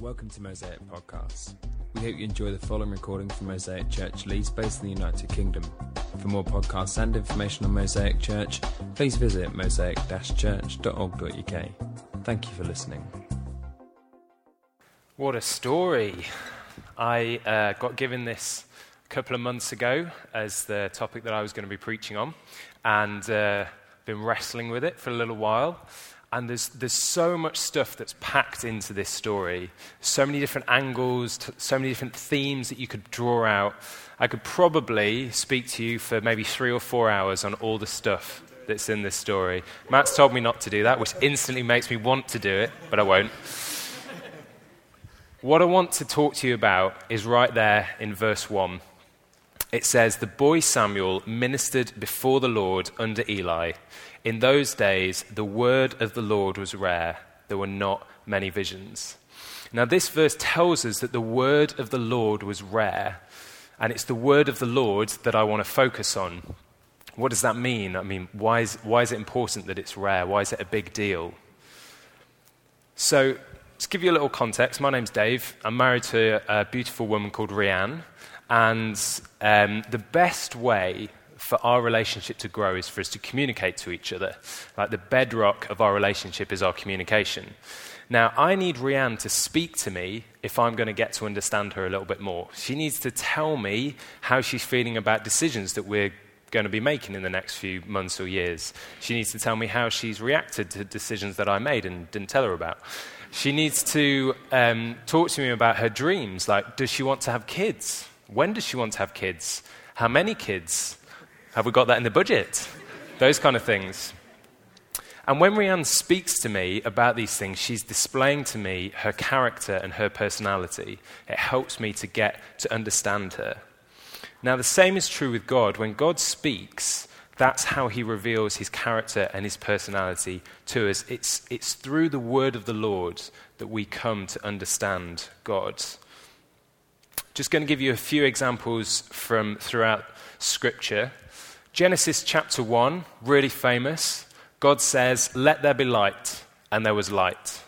Welcome to Mosaic Podcasts. We hope you enjoy the following recording from Mosaic Church Leeds, based in the United Kingdom. For more podcasts and information on Mosaic Church, please visit mosaic-church.org.uk. Thank you for listening. What a story! I uh, got given this a couple of months ago as the topic that I was going to be preaching on, and uh, been wrestling with it for a little while. And there's, there's so much stuff that's packed into this story, so many different angles, t- so many different themes that you could draw out. I could probably speak to you for maybe three or four hours on all the stuff that's in this story. Matt's told me not to do that, which instantly makes me want to do it, but I won't. What I want to talk to you about is right there in verse 1. It says, The boy Samuel ministered before the Lord under Eli. In those days, the word of the Lord was rare. There were not many visions. Now, this verse tells us that the word of the Lord was rare, and it's the word of the Lord that I want to focus on. What does that mean? I mean, why is, why is it important that it's rare? Why is it a big deal? So, to give you a little context, my name's Dave. I'm married to a beautiful woman called Rianne, and um, the best way for our relationship to grow is for us to communicate to each other. Like the bedrock of our relationship is our communication. Now, I need Rianne to speak to me if I'm going to get to understand her a little bit more. She needs to tell me how she's feeling about decisions that we're going to be making in the next few months or years. She needs to tell me how she's reacted to decisions that I made and didn't tell her about. She needs to um, talk to me about her dreams. Like, does she want to have kids? When does she want to have kids? How many kids? Have we got that in the budget? Those kind of things. And when Rianne speaks to me about these things, she's displaying to me her character and her personality. It helps me to get to understand her. Now, the same is true with God. When God speaks, that's how he reveals his character and his personality to us. It's, it's through the word of the Lord that we come to understand God. Just going to give you a few examples from throughout Scripture. Genesis chapter 1, really famous. God says, Let there be light, and there was light.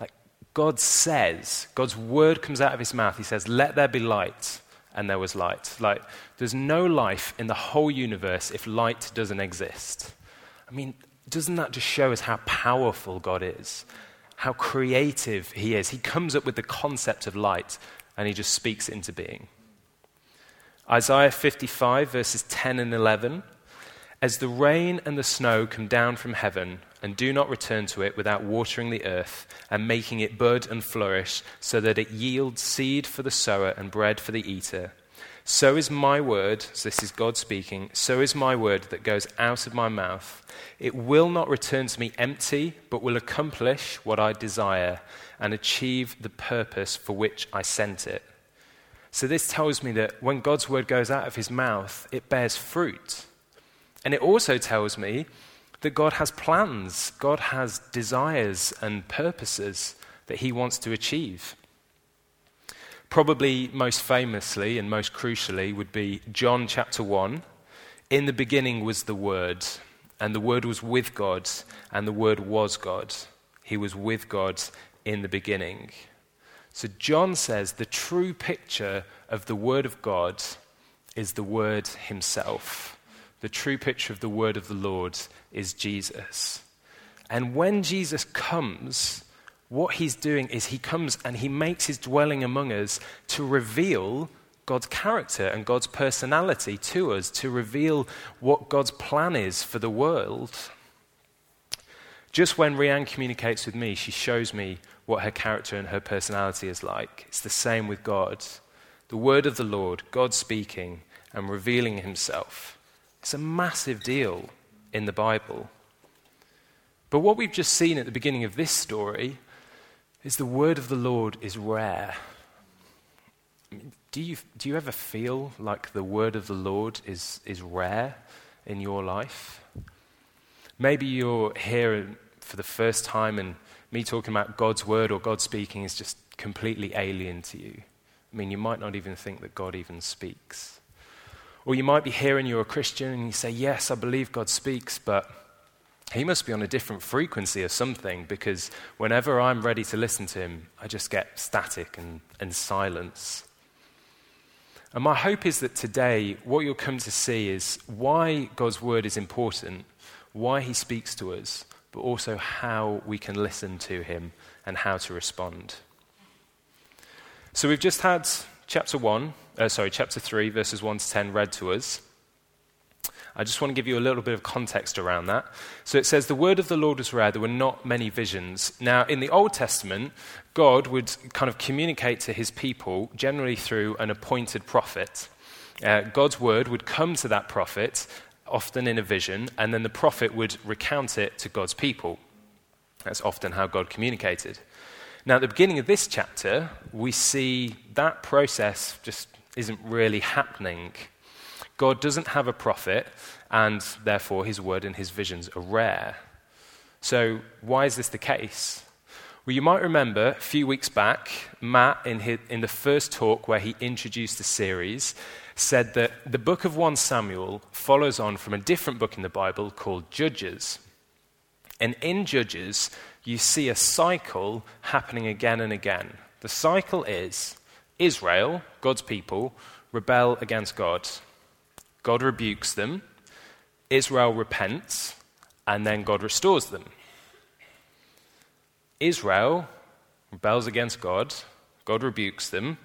Like God says, God's word comes out of his mouth. He says, Let there be light, and there was light. Like there's no life in the whole universe if light doesn't exist. I mean, doesn't that just show us how powerful God is? How creative he is. He comes up with the concept of light and he just speaks it into being. Isaiah 55, verses 10 and 11. As the rain and the snow come down from heaven and do not return to it without watering the earth and making it bud and flourish, so that it yields seed for the sower and bread for the eater, so is my word, so this is God speaking, so is my word that goes out of my mouth. It will not return to me empty, but will accomplish what I desire and achieve the purpose for which I sent it. So, this tells me that when God's word goes out of his mouth, it bears fruit. And it also tells me that God has plans, God has desires and purposes that he wants to achieve. Probably most famously and most crucially would be John chapter 1. In the beginning was the Word, and the Word was with God, and the Word was God. He was with God in the beginning. So John says the true picture of the Word of God is the Word Himself. The true picture of the Word of the Lord is Jesus. And when Jesus comes, what he's doing is he comes and he makes his dwelling among us to reveal God's character and God's personality to us, to reveal what God's plan is for the world. Just when Rianne communicates with me, she shows me what her character and her personality is like. It's the same with God. The word of the Lord, God speaking and revealing himself. It's a massive deal in the Bible. But what we've just seen at the beginning of this story is the word of the Lord is rare. do, you, do you ever feel like the word of the Lord is, is rare in your life? Maybe you're here for the first time and me talking about God's word or God speaking is just completely alien to you. I mean, you might not even think that God even speaks. Or you might be here and you're a Christian and you say, Yes, I believe God speaks, but he must be on a different frequency or something because whenever I'm ready to listen to him, I just get static and, and silence. And my hope is that today, what you'll come to see is why God's word is important, why he speaks to us, but also how we can listen to him and how to respond. So we've just had chapter 1, uh, sorry, chapter 3, verses 1 to 10 read to us. I just want to give you a little bit of context around that. So it says, The word of the Lord was rare, there were not many visions. Now, in the Old Testament, God would kind of communicate to his people generally through an appointed prophet. Uh, God's word would come to that prophet, often in a vision, and then the prophet would recount it to God's people. That's often how God communicated. Now, at the beginning of this chapter, we see that process just isn't really happening. God doesn't have a prophet, and therefore his word and his visions are rare. So, why is this the case? Well, you might remember a few weeks back, Matt, in, his, in the first talk where he introduced the series, said that the book of 1 Samuel follows on from a different book in the Bible called Judges. And in Judges, you see a cycle happening again and again. The cycle is Israel, God's people, rebel against God. God rebukes them, Israel repents, and then God restores them. Israel rebels against God, God rebukes them,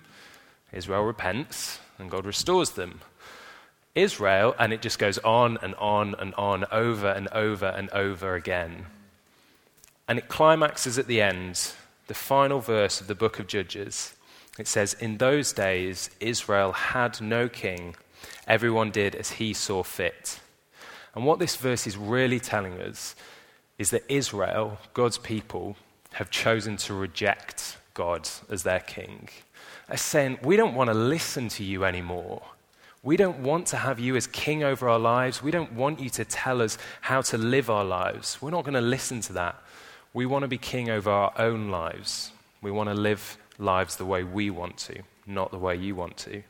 Israel repents, and God restores them. Israel, and it just goes on and on and on, over and over and over again. And it climaxes at the end, the final verse of the book of Judges. It says, In those days, Israel had no king Everyone did as he saw fit. And what this verse is really telling us is that Israel, God's people, have chosen to reject God as their king. They're saying, We don't want to listen to you anymore. We don't want to have you as king over our lives. We don't want you to tell us how to live our lives. We're not going to listen to that. We want to be king over our own lives. We want to live lives the way we want to, not the way you want to.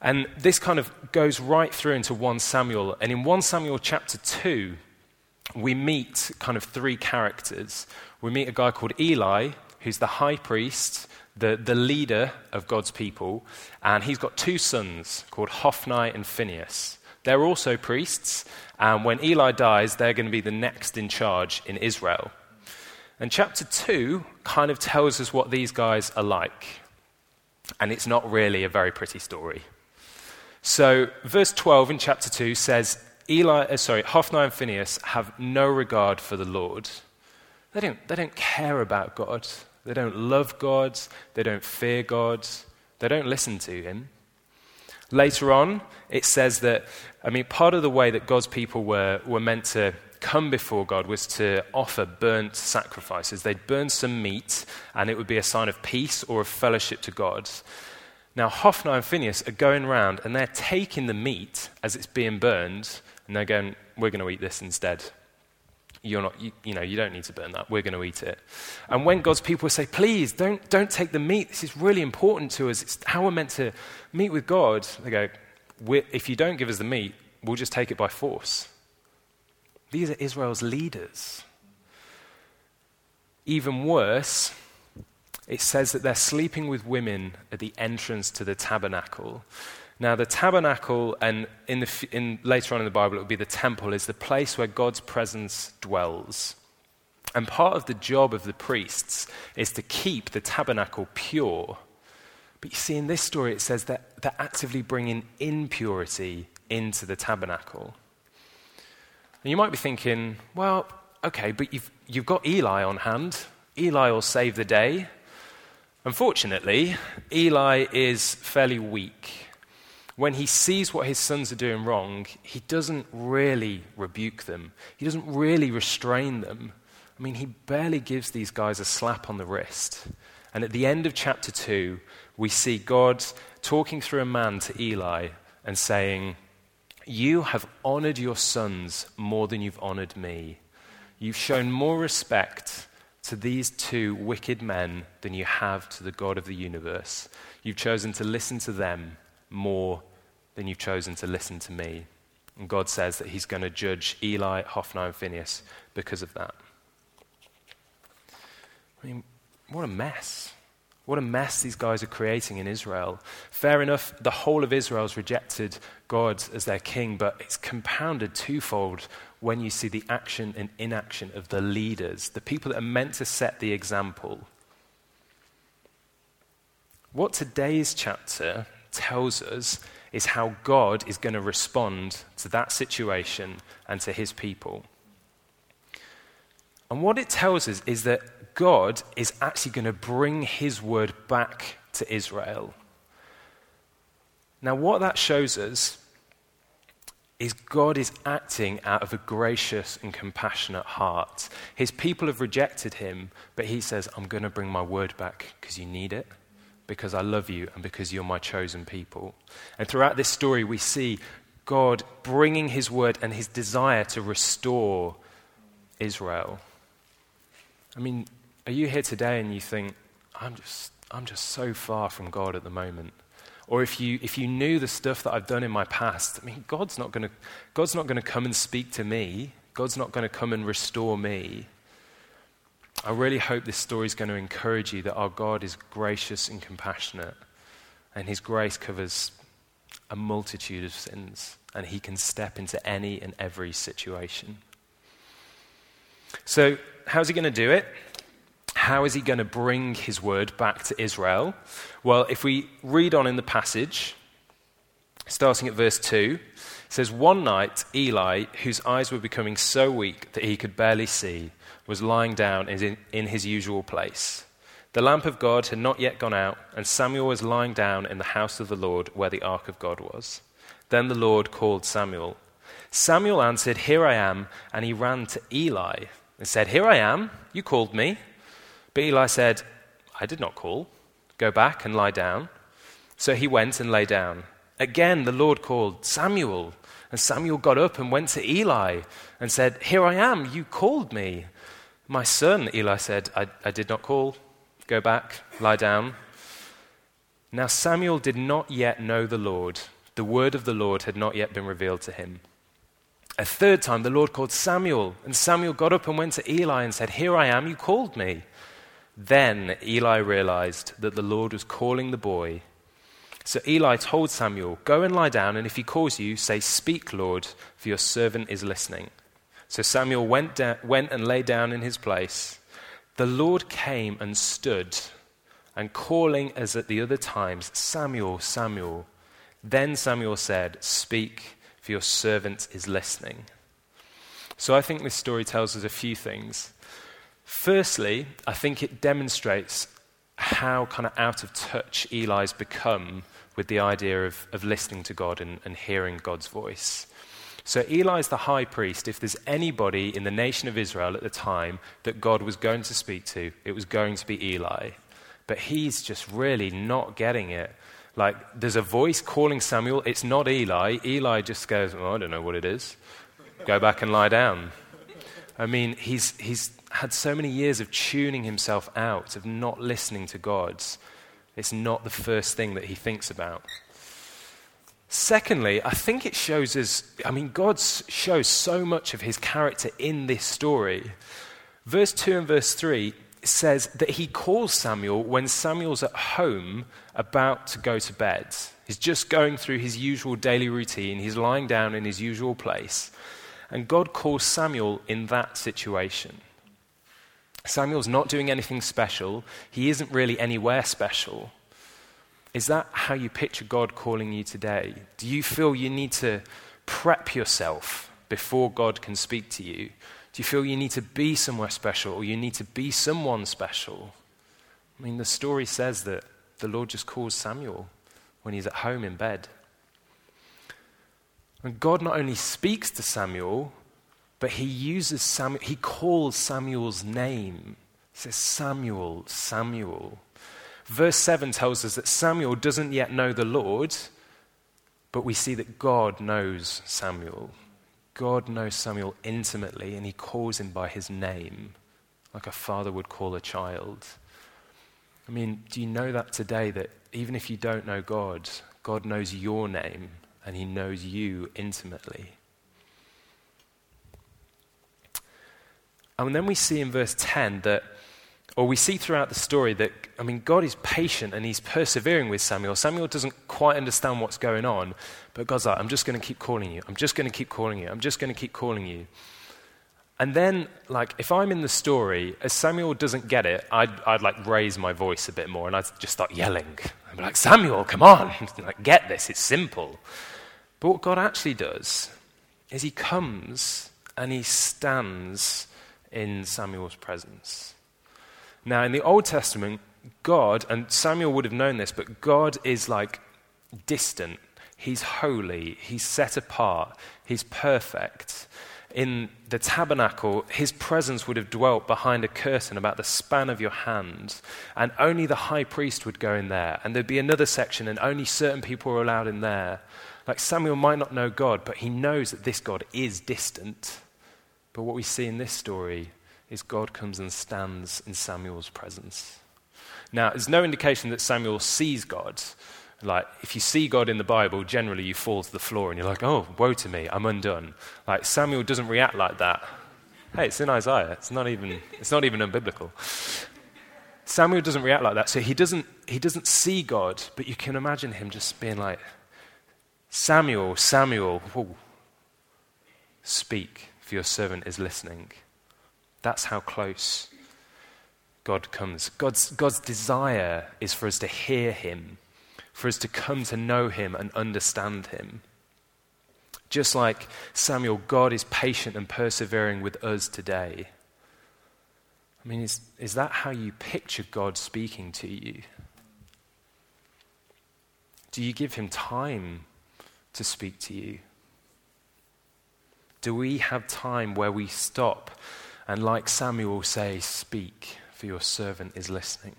And this kind of goes right through into 1 Samuel. And in 1 Samuel chapter 2, we meet kind of three characters. We meet a guy called Eli, who's the high priest, the, the leader of God's people, and he's got two sons called Hophni and Phinehas. They're also priests, and when Eli dies, they're going to be the next in charge in Israel. And chapter 2 kind of tells us what these guys are like. And it's not really a very pretty story. So, verse 12 in chapter 2 says, Eli, uh, sorry, Hophni and Phinehas have no regard for the Lord. They don't, they don't care about God. They don't love God. They don't fear God. They don't listen to Him. Later on, it says that, I mean, part of the way that God's people were, were meant to come before God was to offer burnt sacrifices. They'd burn some meat, and it would be a sign of peace or of fellowship to God. Now, Hophni and Phinehas are going around and they're taking the meat as it's being burned and they're going, We're going to eat this instead. You're not, you, you know, you don't need to burn that. We're going to eat it. And when God's people say, Please, don't, don't take the meat. This is really important to us. It's how we're meant to meet with God. They go, If you don't give us the meat, we'll just take it by force. These are Israel's leaders. Even worse, it says that they're sleeping with women at the entrance to the tabernacle. Now, the tabernacle, and in the, in, later on in the Bible, it would be the temple, is the place where God's presence dwells. And part of the job of the priests is to keep the tabernacle pure. But you see, in this story, it says that they're actively bringing impurity into the tabernacle. And you might be thinking, well, okay, but you've, you've got Eli on hand. Eli will save the day. Unfortunately, Eli is fairly weak. When he sees what his sons are doing wrong, he doesn't really rebuke them, he doesn't really restrain them. I mean, he barely gives these guys a slap on the wrist. And at the end of chapter 2, we see God talking through a man to Eli and saying, You have honored your sons more than you've honored me. You've shown more respect to these two wicked men than you have to the God of the universe. You've chosen to listen to them more than you've chosen to listen to me. And God says that he's going to judge Eli, Hophni, and Phinehas because of that. I mean, what a mess. What a mess these guys are creating in Israel. Fair enough, the whole of Israel's rejected God as their king, but it's compounded twofold when you see the action and inaction of the leaders, the people that are meant to set the example. What today's chapter tells us is how God is going to respond to that situation and to his people. And what it tells us is that God is actually going to bring his word back to Israel. Now, what that shows us is God is acting out of a gracious and compassionate heart. His people have rejected him, but he says, I'm going to bring my word back because you need it, because I love you, and because you're my chosen people. And throughout this story, we see God bringing his word and his desire to restore Israel. I mean, are you here today and you think, I'm just, I'm just so far from God at the moment? Or if you, if you knew the stuff that I've done in my past, I mean, God's not gonna God's not going to come and speak to me. God's not going to come and restore me. I really hope this story is going to encourage you that our God is gracious and compassionate, and His grace covers a multitude of sins, and He can step into any and every situation. So, how's He going to do it? how is he going to bring his word back to Israel? Well, if we read on in the passage, starting at verse 2, it says, One night, Eli, whose eyes were becoming so weak that he could barely see, was lying down in, in his usual place. The lamp of God had not yet gone out, and Samuel was lying down in the house of the Lord where the ark of God was. Then the Lord called Samuel. Samuel answered, Here I am, and he ran to Eli and said, Here I am, you called me. But Eli said, I did not call. Go back and lie down. So he went and lay down. Again, the Lord called, Samuel. And Samuel got up and went to Eli and said, Here I am, you called me. My son, Eli said, I, I did not call. Go back, lie down. Now Samuel did not yet know the Lord. The word of the Lord had not yet been revealed to him. A third time, the Lord called Samuel, and Samuel got up and went to Eli and said, Here I am, you called me. Then Eli realized that the Lord was calling the boy. So Eli told Samuel, Go and lie down, and if he calls you, say, Speak, Lord, for your servant is listening. So Samuel went, went and lay down in his place. The Lord came and stood, and calling as at the other times, Samuel, Samuel. Then Samuel said, Speak, for your servant is listening. So I think this story tells us a few things. Firstly, I think it demonstrates how kind of out of touch Eli's become with the idea of, of listening to God and, and hearing God's voice. So Eli's the high priest. If there's anybody in the nation of Israel at the time that God was going to speak to, it was going to be Eli. But he's just really not getting it. Like, there's a voice calling Samuel. It's not Eli. Eli just goes, oh, I don't know what it is. Go back and lie down. I mean, he's, he's had so many years of tuning himself out, of not listening to God. It's not the first thing that he thinks about. Secondly, I think it shows us, I mean, God shows so much of his character in this story. Verse 2 and verse 3 says that he calls Samuel when Samuel's at home about to go to bed. He's just going through his usual daily routine, he's lying down in his usual place. And God calls Samuel in that situation. Samuel's not doing anything special. He isn't really anywhere special. Is that how you picture God calling you today? Do you feel you need to prep yourself before God can speak to you? Do you feel you need to be somewhere special or you need to be someone special? I mean, the story says that the Lord just calls Samuel when he's at home in bed. And God not only speaks to Samuel, but he uses Samuel, he calls Samuel's name. He says, Samuel, Samuel verse 7 tells us that Samuel doesn't yet know the Lord, but we see that God knows Samuel. God knows Samuel intimately and he calls him by his name, like a father would call a child. I mean, do you know that today that even if you don't know God, God knows your name and he knows you intimately? And then we see in verse 10 that or we see throughout the story that, I mean, God is patient and he's persevering with Samuel. Samuel doesn't quite understand what's going on, but God's like, I'm just going to keep calling you. I'm just going to keep calling you. I'm just going to keep calling you. And then, like, if I'm in the story, as Samuel doesn't get it, I'd, I'd like raise my voice a bit more and I'd just start yelling. I'd be like, Samuel, come on, like, get this, it's simple. But what God actually does is he comes and he stands in Samuel's presence. Now, in the Old Testament, God, and Samuel would have known this, but God is like distant. He's holy. He's set apart. He's perfect. In the tabernacle, his presence would have dwelt behind a curtain about the span of your hand, and only the high priest would go in there. And there'd be another section, and only certain people were allowed in there. Like Samuel might not know God, but he knows that this God is distant. But what we see in this story is God comes and stands in Samuel's presence. Now, there's no indication that Samuel sees God. Like, if you see God in the Bible, generally you fall to the floor and you're like, oh, woe to me, I'm undone. Like, Samuel doesn't react like that. Hey, it's in Isaiah. It's not even, it's not even unbiblical. Samuel doesn't react like that. So he doesn't, he doesn't see God, but you can imagine him just being like, Samuel, Samuel, whoa, speak, for your servant is listening. That's how close God comes. God's, God's desire is for us to hear him, for us to come to know him and understand him. Just like Samuel, God is patient and persevering with us today. I mean, is, is that how you picture God speaking to you? Do you give him time to speak to you? Do we have time where we stop and, like Samuel, say, Speak, for your servant is listening?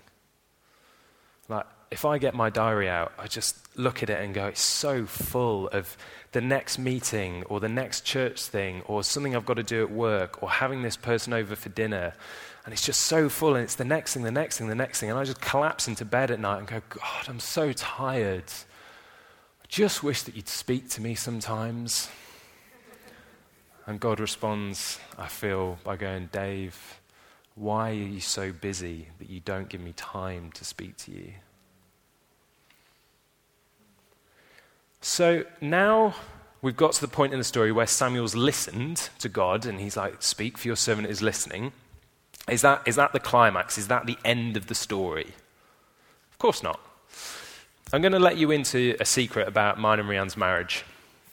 Like, if I get my diary out, I just look at it and go, It's so full of the next meeting or the next church thing or something I've got to do at work or having this person over for dinner. And it's just so full, and it's the next thing, the next thing, the next thing. And I just collapse into bed at night and go, God, I'm so tired I just wish that you'd speak to me sometimes. And God responds, I feel, by going, Dave, why are you so busy that you don't give me time to speak to you? So now we've got to the point in the story where Samuel's listened to God and he's like, Speak, for your servant is listening. Is that, is that the climax? Is that the end of the story? Of course not. I'm going to let you into a secret about mine and Rianne's marriage.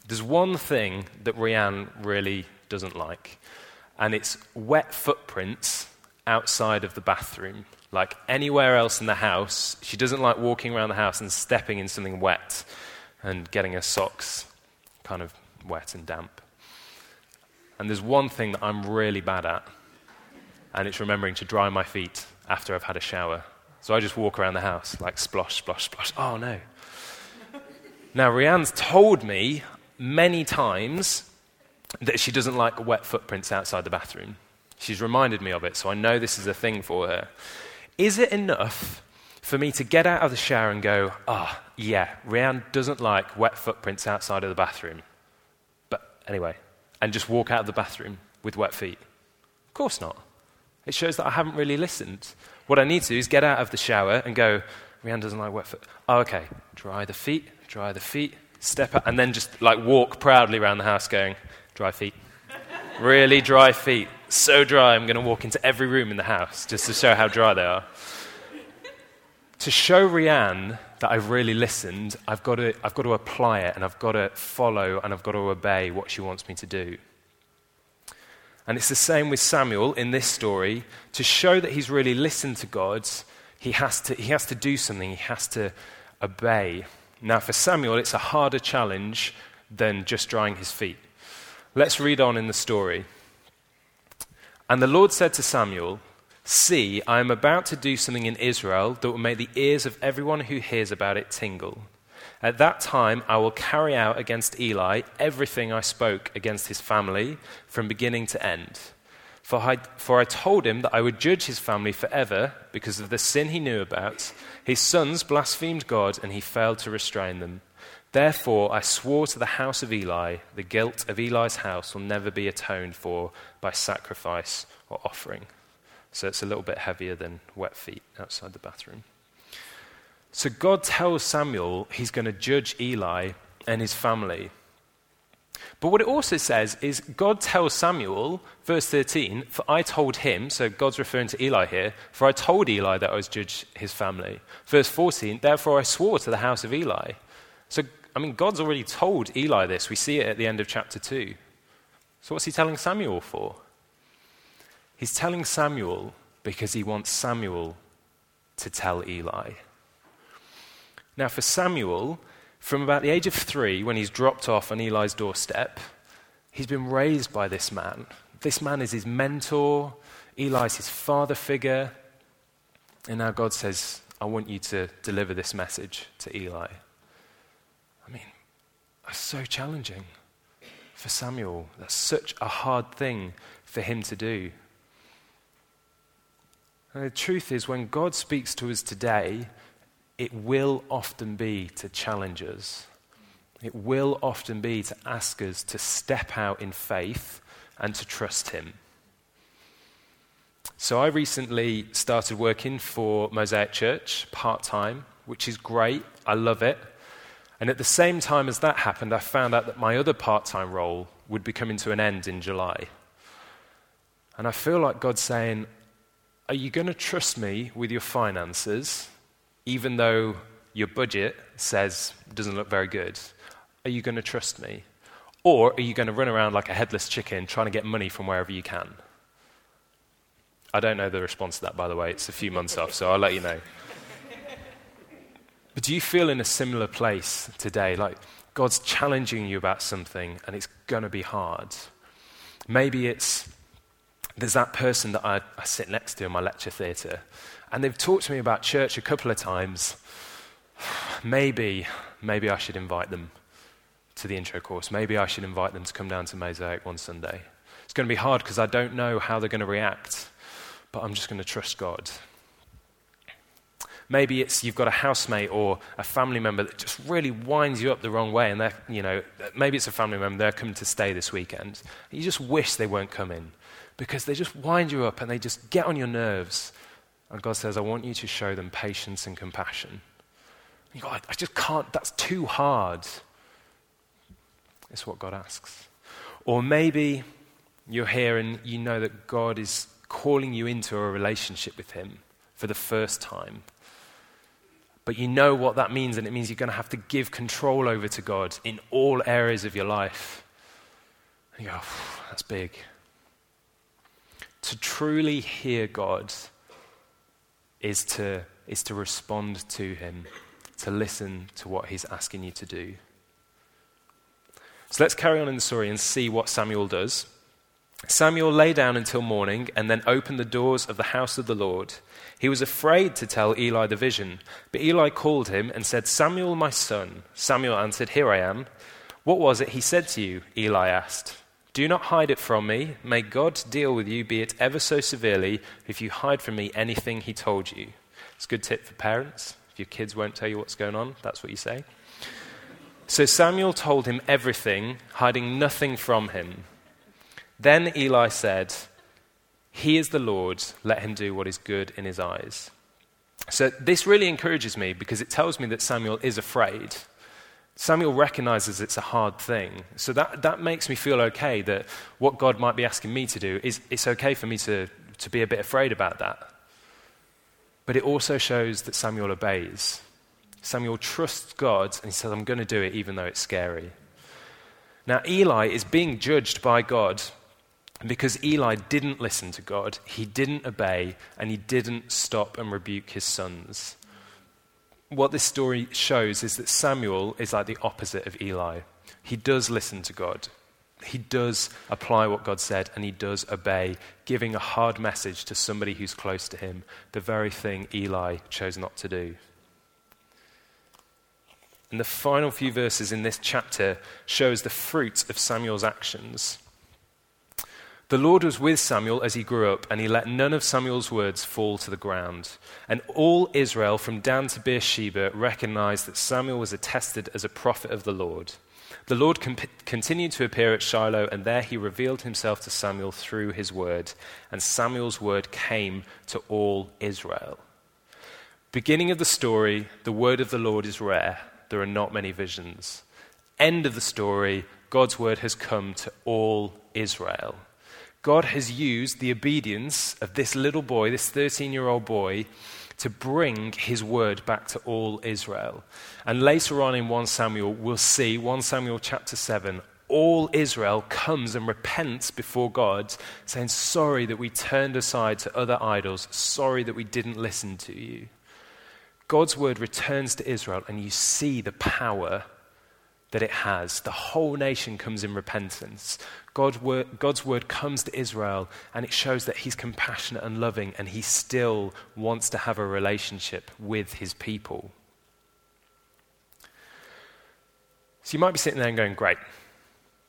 There's one thing that Rianne really doesn't like, and it's wet footprints outside of the bathroom. Like anywhere else in the house, she doesn't like walking around the house and stepping in something wet and getting her socks kind of wet and damp. And there's one thing that I'm really bad at, and it's remembering to dry my feet after I've had a shower. So I just walk around the house like splosh, splosh, splosh. Oh no. now, Rianne's told me many times that she doesn't like wet footprints outside the bathroom. She's reminded me of it, so I know this is a thing for her. Is it enough for me to get out of the shower and go, ah, oh, yeah, Rianne doesn't like wet footprints outside of the bathroom? But anyway, and just walk out of the bathroom with wet feet? Of course not. It shows that I haven't really listened. What I need to do is get out of the shower and go, Rianne doesn't like wet foot. Oh, okay. Dry the feet, dry the feet, step out, and then just like walk proudly around the house going, dry feet. really dry feet. So dry, I'm going to walk into every room in the house just to show how dry they are. to show Rianne that I've really listened, I've got, to, I've got to apply it and I've got to follow and I've got to obey what she wants me to do. And it's the same with Samuel in this story. To show that he's really listened to God, he has to, he has to do something, he has to obey. Now, for Samuel, it's a harder challenge than just drying his feet. Let's read on in the story. And the Lord said to Samuel, See, I am about to do something in Israel that will make the ears of everyone who hears about it tingle. At that time, I will carry out against Eli everything I spoke against his family from beginning to end. For I, for I told him that I would judge his family forever because of the sin he knew about. His sons blasphemed God, and he failed to restrain them. Therefore, I swore to the house of Eli, the guilt of Eli's house will never be atoned for by sacrifice or offering. So it's a little bit heavier than wet feet outside the bathroom. So God tells Samuel he's going to judge Eli and his family. But what it also says is God tells Samuel, verse 13, for I told him, so God's referring to Eli here, for I told Eli that I was judge his family. Verse 14, therefore I swore to the house of Eli. So, I mean, God's already told Eli this. We see it at the end of chapter 2. So, what's he telling Samuel for? He's telling Samuel because he wants Samuel to tell Eli. Now, for Samuel, from about the age of three, when he's dropped off on Eli's doorstep, he's been raised by this man. This man is his mentor, Eli's his father figure. And now God says, I want you to deliver this message to Eli. I mean, that's so challenging for Samuel. That's such a hard thing for him to do. And the truth is, when God speaks to us today, it will often be to challenge us. It will often be to ask us to step out in faith and to trust Him. So, I recently started working for Mosaic Church part time, which is great. I love it. And at the same time as that happened, I found out that my other part time role would be coming to an end in July. And I feel like God's saying, Are you going to trust me with your finances? Even though your budget says doesn't look very good, are you going to trust me? Or are you going to run around like a headless chicken trying to get money from wherever you can? I don't know the response to that, by the way. It's a few months off, so I'll let you know. But do you feel in a similar place today? Like God's challenging you about something and it's going to be hard. Maybe it's there's that person that I, I sit next to in my lecture theatre and they've talked to me about church a couple of times. Maybe, maybe I should invite them to the intro course. Maybe I should invite them to come down to Mosaic one Sunday. It's going to be hard because I don't know how they're going to react, but I'm just going to trust God. Maybe it's you've got a housemate or a family member that just really winds you up the wrong way, and they're, you know, maybe it's a family member, they're coming to stay this weekend. You just wish they weren't coming because they just wind you up and they just get on your nerves. And God says, I want you to show them patience and compassion. you go, I, I just can't, that's too hard. It's what God asks. Or maybe you're here and you know that God is calling you into a relationship with Him for the first time. But you know what that means, and it means you're going to have to give control over to God in all areas of your life. And you go, that's big. To truly hear God is to, is to respond to him, to listen to what he's asking you to do. So let's carry on in the story and see what Samuel does. Samuel lay down until morning and then opened the doors of the house of the Lord. He was afraid to tell Eli the vision, but Eli called him and said, Samuel, my son. Samuel answered, Here I am. What was it he said to you? Eli asked. Do not hide it from me. May God deal with you, be it ever so severely, if you hide from me anything he told you. It's a good tip for parents. If your kids won't tell you what's going on, that's what you say. So Samuel told him everything, hiding nothing from him. Then Eli said, He is the Lord, let him do what is good in his eyes. So this really encourages me because it tells me that Samuel is afraid. Samuel recognizes it's a hard thing. So that, that makes me feel okay that what God might be asking me to do is it's okay for me to, to be a bit afraid about that. But it also shows that Samuel obeys. Samuel trusts God and he says, I'm going to do it even though it's scary. Now, Eli is being judged by God because Eli didn't listen to God, he didn't obey, and he didn't stop and rebuke his sons what this story shows is that Samuel is like the opposite of Eli. He does listen to God, he does apply what God said, and he does obey, giving a hard message to somebody who's close to him, the very thing Eli chose not to do. And the final few verses in this chapter shows the fruit of Samuel's actions. The Lord was with Samuel as he grew up, and he let none of Samuel's words fall to the ground. And all Israel, from Dan to Beersheba, recognized that Samuel was attested as a prophet of the Lord. The Lord continued to appear at Shiloh, and there he revealed himself to Samuel through his word. And Samuel's word came to all Israel. Beginning of the story, the word of the Lord is rare. There are not many visions. End of the story, God's word has come to all Israel. God has used the obedience of this little boy, this 13 year old boy, to bring his word back to all Israel. And later on in 1 Samuel, we'll see 1 Samuel chapter 7, all Israel comes and repents before God, saying, Sorry that we turned aside to other idols. Sorry that we didn't listen to you. God's word returns to Israel, and you see the power that it has. The whole nation comes in repentance. God word, God's word comes to Israel and it shows that he's compassionate and loving and he still wants to have a relationship with his people. So you might be sitting there and going, Great,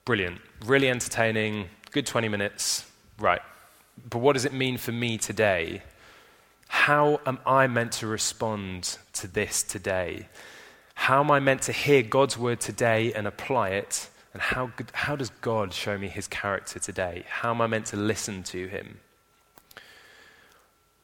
brilliant, really entertaining, good 20 minutes, right. But what does it mean for me today? How am I meant to respond to this today? How am I meant to hear God's word today and apply it? And how, how does God show me his character today? How am I meant to listen to him?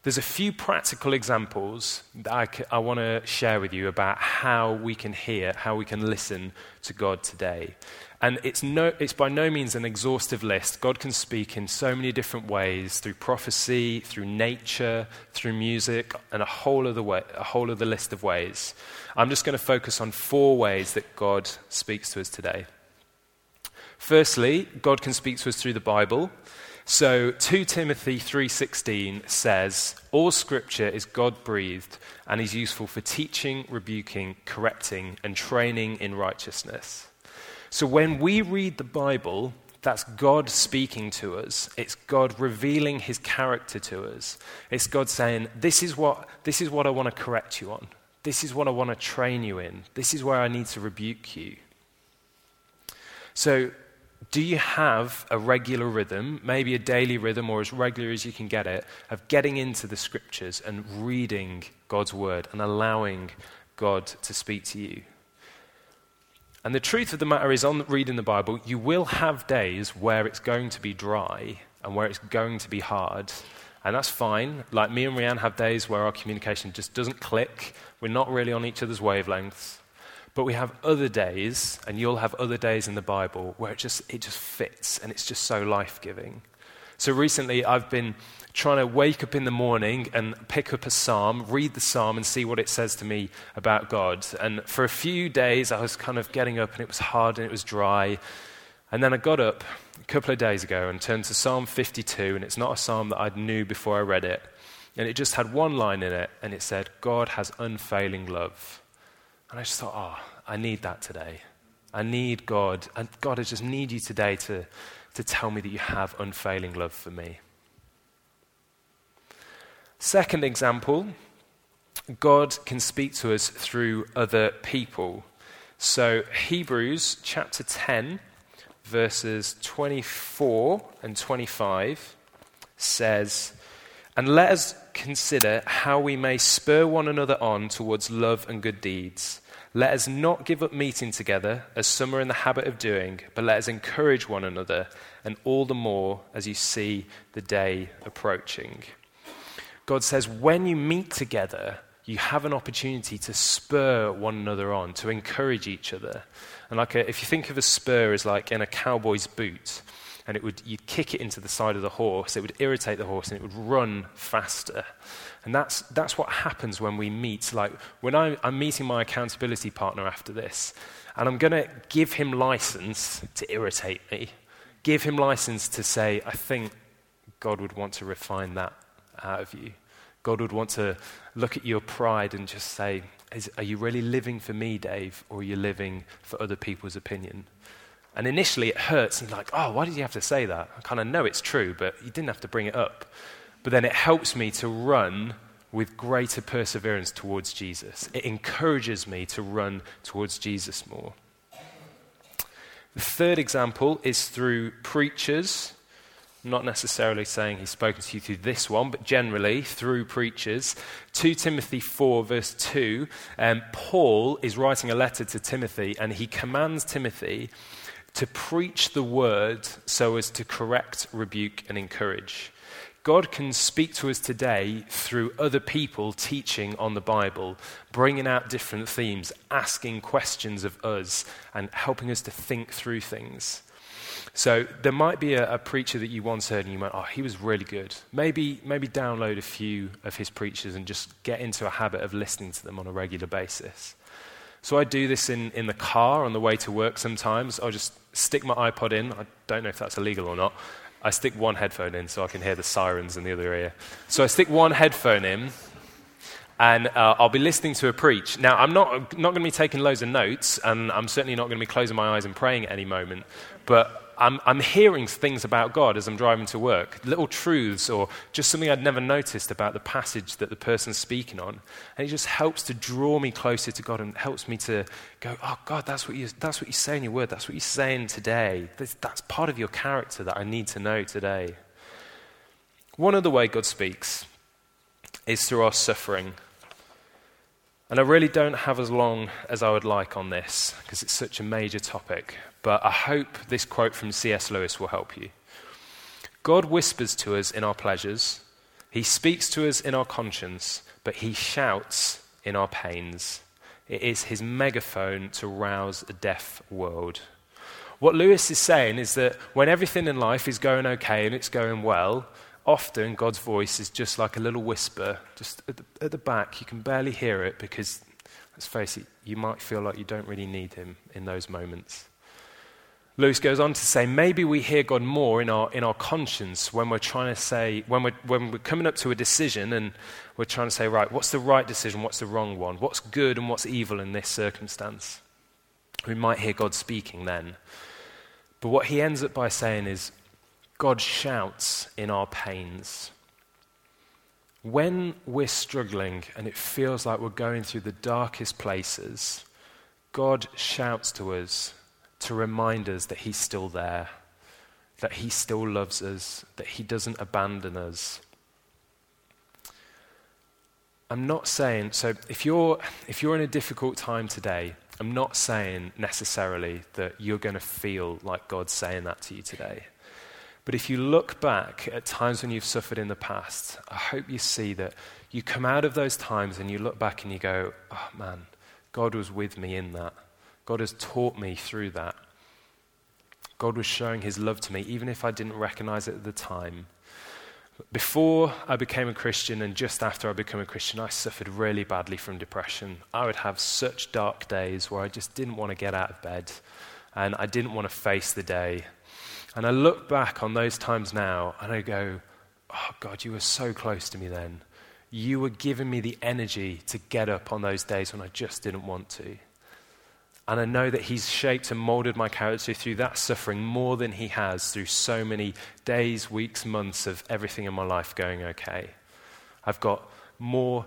There's a few practical examples that I, I want to share with you about how we can hear, how we can listen to God today. And it's, no, it's by no means an exhaustive list. God can speak in so many different ways through prophecy, through nature, through music, and a whole other, way, a whole other list of ways. I'm just going to focus on four ways that God speaks to us today. Firstly, God can speak to us through the Bible. So 2 Timothy 3:16 says, "All scripture is God-breathed and is useful for teaching, rebuking, correcting, and training in righteousness." So when we read the Bible, that's God speaking to us. It's God revealing his character to us. It's God saying, This is what, this is what I want to correct you on. This is what I want to train you in. This is where I need to rebuke you. So, do you have a regular rhythm, maybe a daily rhythm or as regular as you can get it, of getting into the scriptures and reading God's word and allowing God to speak to you? And the truth of the matter is, on reading the Bible, you will have days where it's going to be dry and where it's going to be hard. And that's fine. Like me and Rianne have days where our communication just doesn't click. We're not really on each other's wavelengths. But we have other days, and you'll have other days in the Bible where it just, it just fits and it's just so life giving. So recently, I've been trying to wake up in the morning and pick up a psalm, read the psalm, and see what it says to me about God. And for a few days, I was kind of getting up, and it was hard and it was dry. And then I got up a couple of days ago and turned to Psalm 52, and it's not a psalm that I knew before I read it. And it just had one line in it, and it said, God has unfailing love. And I just thought, oh, I need that today. I need God. And God, I just need you today to, to tell me that you have unfailing love for me. Second example, God can speak to us through other people. So, Hebrews chapter 10, verses 24 and 25 says, And let us consider how we may spur one another on towards love and good deeds. Let us not give up meeting together, as some are in the habit of doing, but let us encourage one another, and all the more as you see the day approaching. God says, when you meet together, you have an opportunity to spur one another on, to encourage each other. And like a, if you think of a spur as like in a cowboy's boot, and it would, you'd kick it into the side of the horse, it would irritate the horse and it would run faster. And that's, that's what happens when we meet. Like when I, I'm meeting my accountability partner after this, and I'm going to give him license to irritate me, give him license to say, I think God would want to refine that out of you. God would want to look at your pride and just say, Are you really living for me, Dave, or are you living for other people's opinion? And initially it hurts. And like, Oh, why did you have to say that? I kind of know it's true, but you didn't have to bring it up. But then it helps me to run with greater perseverance towards Jesus. It encourages me to run towards Jesus more. The third example is through preachers not necessarily saying he's spoken to you through this one, but generally through preachers. 2 Timothy 4, verse 2, um, Paul is writing a letter to Timothy, and he commands Timothy to preach the word so as to correct, rebuke, and encourage. God can speak to us today through other people teaching on the Bible, bringing out different themes, asking questions of us, and helping us to think through things. So there might be a, a, preacher that you once heard and you went, oh, he was really good. Maybe, maybe download a few of his preachers and just get into a habit of listening to them on a regular basis. So I do this in, in the car on the way to work sometimes. I'll just stick my iPod in. I don't know if that's illegal or not. I stick one headphone in so I can hear the sirens in the other ear. So I stick one headphone in and uh, I'll be listening to a preach. Now, I'm not, not going to be taking loads of notes, and I'm certainly not going to be closing my eyes and praying at any moment, but I'm, I'm hearing things about God as I'm driving to work, little truths or just something I'd never noticed about the passage that the person's speaking on. And it just helps to draw me closer to God and helps me to go, oh, God, that's what you, that's what you say in your word. That's what you're saying today. That's, that's part of your character that I need to know today. One other way God speaks is through our suffering. And I really don't have as long as I would like on this because it's such a major topic but I hope this quote from C.S. Lewis will help you. God whispers to us in our pleasures, He speaks to us in our conscience, but He shouts in our pains. It is His megaphone to rouse a deaf world. What Lewis is saying is that when everything in life is going okay and it's going well, often God's voice is just like a little whisper, just at the, at the back. You can barely hear it because, let's face it, you might feel like you don't really need Him in those moments. Lewis goes on to say maybe we hear God more in our, in our conscience when we're trying to say, when we're, when we're coming up to a decision and we're trying to say, right, what's the right decision, what's the wrong one, what's good and what's evil in this circumstance. We might hear God speaking then. But what he ends up by saying is, God shouts in our pains. When we're struggling and it feels like we're going through the darkest places, God shouts to us to remind us that He's still there, that He still loves us, that He doesn't abandon us. I'm not saying, so if you're, if you're in a difficult time today, I'm not saying necessarily that you're going to feel like God's saying that to you today. But if you look back at times when you've suffered in the past, I hope you see that you come out of those times and you look back and you go, oh man, God was with me in that. God has taught me through that. God was showing his love to me, even if I didn't recognize it at the time. Before I became a Christian and just after I became a Christian, I suffered really badly from depression. I would have such dark days where I just didn't want to get out of bed and I didn't want to face the day. And I look back on those times now and I go, Oh, God, you were so close to me then. You were giving me the energy to get up on those days when I just didn't want to. And I know that He's shaped and molded my character through that suffering more than He has through so many days, weeks, months of everything in my life going okay. I've got more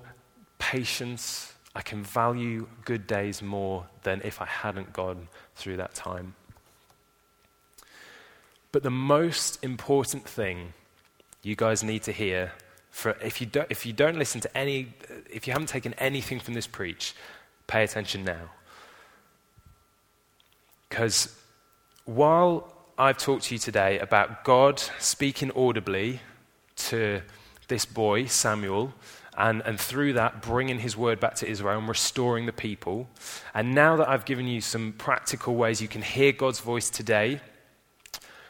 patience. I can value good days more than if I hadn't gone through that time. But the most important thing you guys need to hear, for if you don't, if you don't listen to any, if you haven't taken anything from this preach, pay attention now. Because while I've talked to you today about God speaking audibly to this boy, Samuel, and, and through that bringing his word back to Israel and restoring the people, and now that I've given you some practical ways you can hear God's voice today,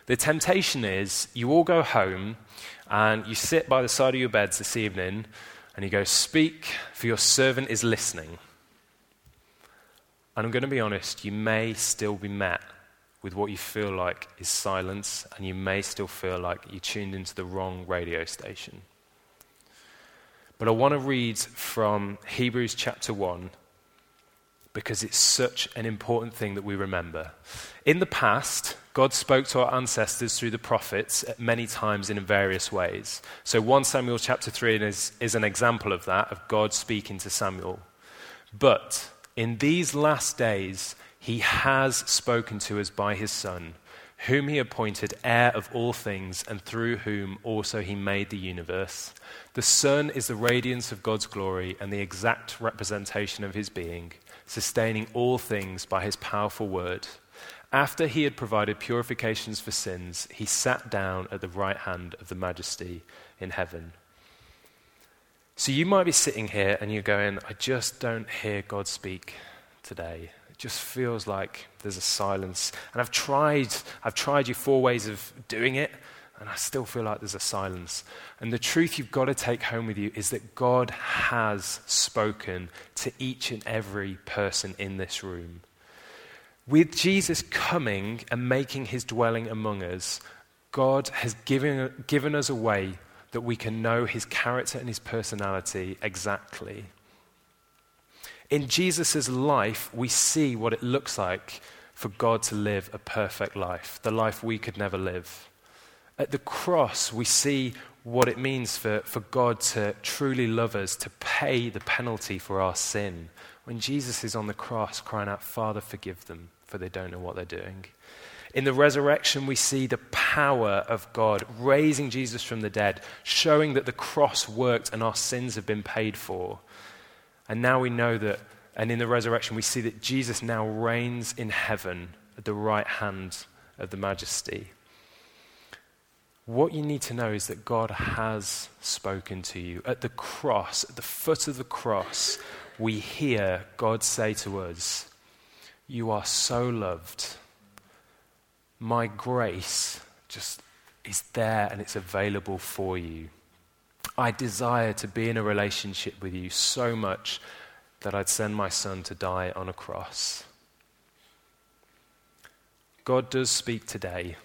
the temptation is you all go home and you sit by the side of your beds this evening and you go, Speak, for your servant is listening. And I'm going to be honest, you may still be met with what you feel like is silence, and you may still feel like you tuned into the wrong radio station. But I want to read from Hebrews chapter 1 because it's such an important thing that we remember. In the past, God spoke to our ancestors through the prophets at many times in various ways. So 1 Samuel chapter 3 is, is an example of that, of God speaking to Samuel. But in these last days, he has spoken to us by his Son, whom he appointed heir of all things, and through whom also he made the universe. The Son is the radiance of God's glory and the exact representation of his being, sustaining all things by his powerful word. After he had provided purifications for sins, he sat down at the right hand of the majesty in heaven. So you might be sitting here and you're going, I just don't hear God speak today. It just feels like there's a silence. And I've tried, I've tried you four ways of doing it, and I still feel like there's a silence. And the truth you've got to take home with you is that God has spoken to each and every person in this room. With Jesus coming and making his dwelling among us, God has given, given us a way that we can know his character and his personality exactly. In Jesus' life, we see what it looks like for God to live a perfect life, the life we could never live. At the cross, we see what it means for, for God to truly love us, to pay the penalty for our sin. When Jesus is on the cross crying out, Father, forgive them, for they don't know what they're doing. In the resurrection, we see the power of God raising Jesus from the dead, showing that the cross worked and our sins have been paid for. And now we know that, and in the resurrection, we see that Jesus now reigns in heaven at the right hand of the majesty. What you need to know is that God has spoken to you. At the cross, at the foot of the cross, we hear God say to us, You are so loved. My grace just is there and it's available for you. I desire to be in a relationship with you so much that I'd send my son to die on a cross. God does speak today,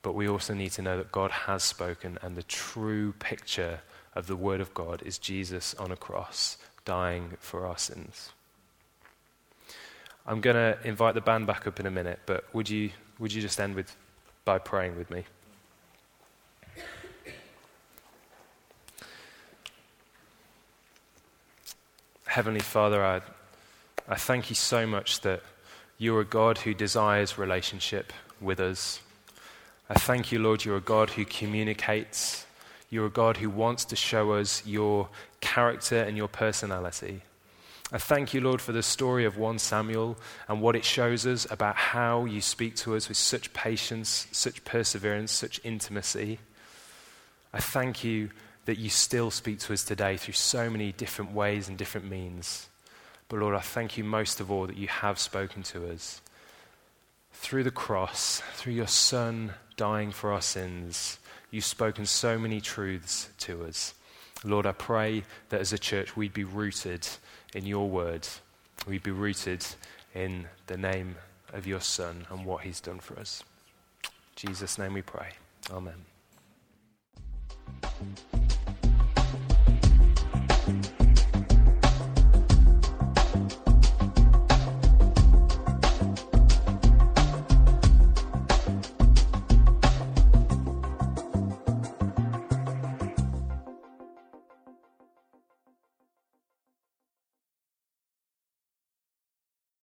but we also need to know that God has spoken, and the true picture of the Word of God is Jesus on a cross, dying for our sins. I'm going to invite the band back up in a minute, but would you, would you just end with, by praying with me? Heavenly Father, I, I thank you so much that you're a God who desires relationship with us. I thank you, Lord, you're a God who communicates. You're a God who wants to show us your character and your personality. I thank you, Lord, for the story of 1 Samuel and what it shows us about how you speak to us with such patience, such perseverance, such intimacy. I thank you that you still speak to us today through so many different ways and different means. But Lord, I thank you most of all that you have spoken to us through the cross, through your Son dying for our sins. You've spoken so many truths to us. Lord, I pray that as a church we'd be rooted in your word. We'd be rooted in the name of your Son and what he's done for us. In Jesus' name we pray. Amen.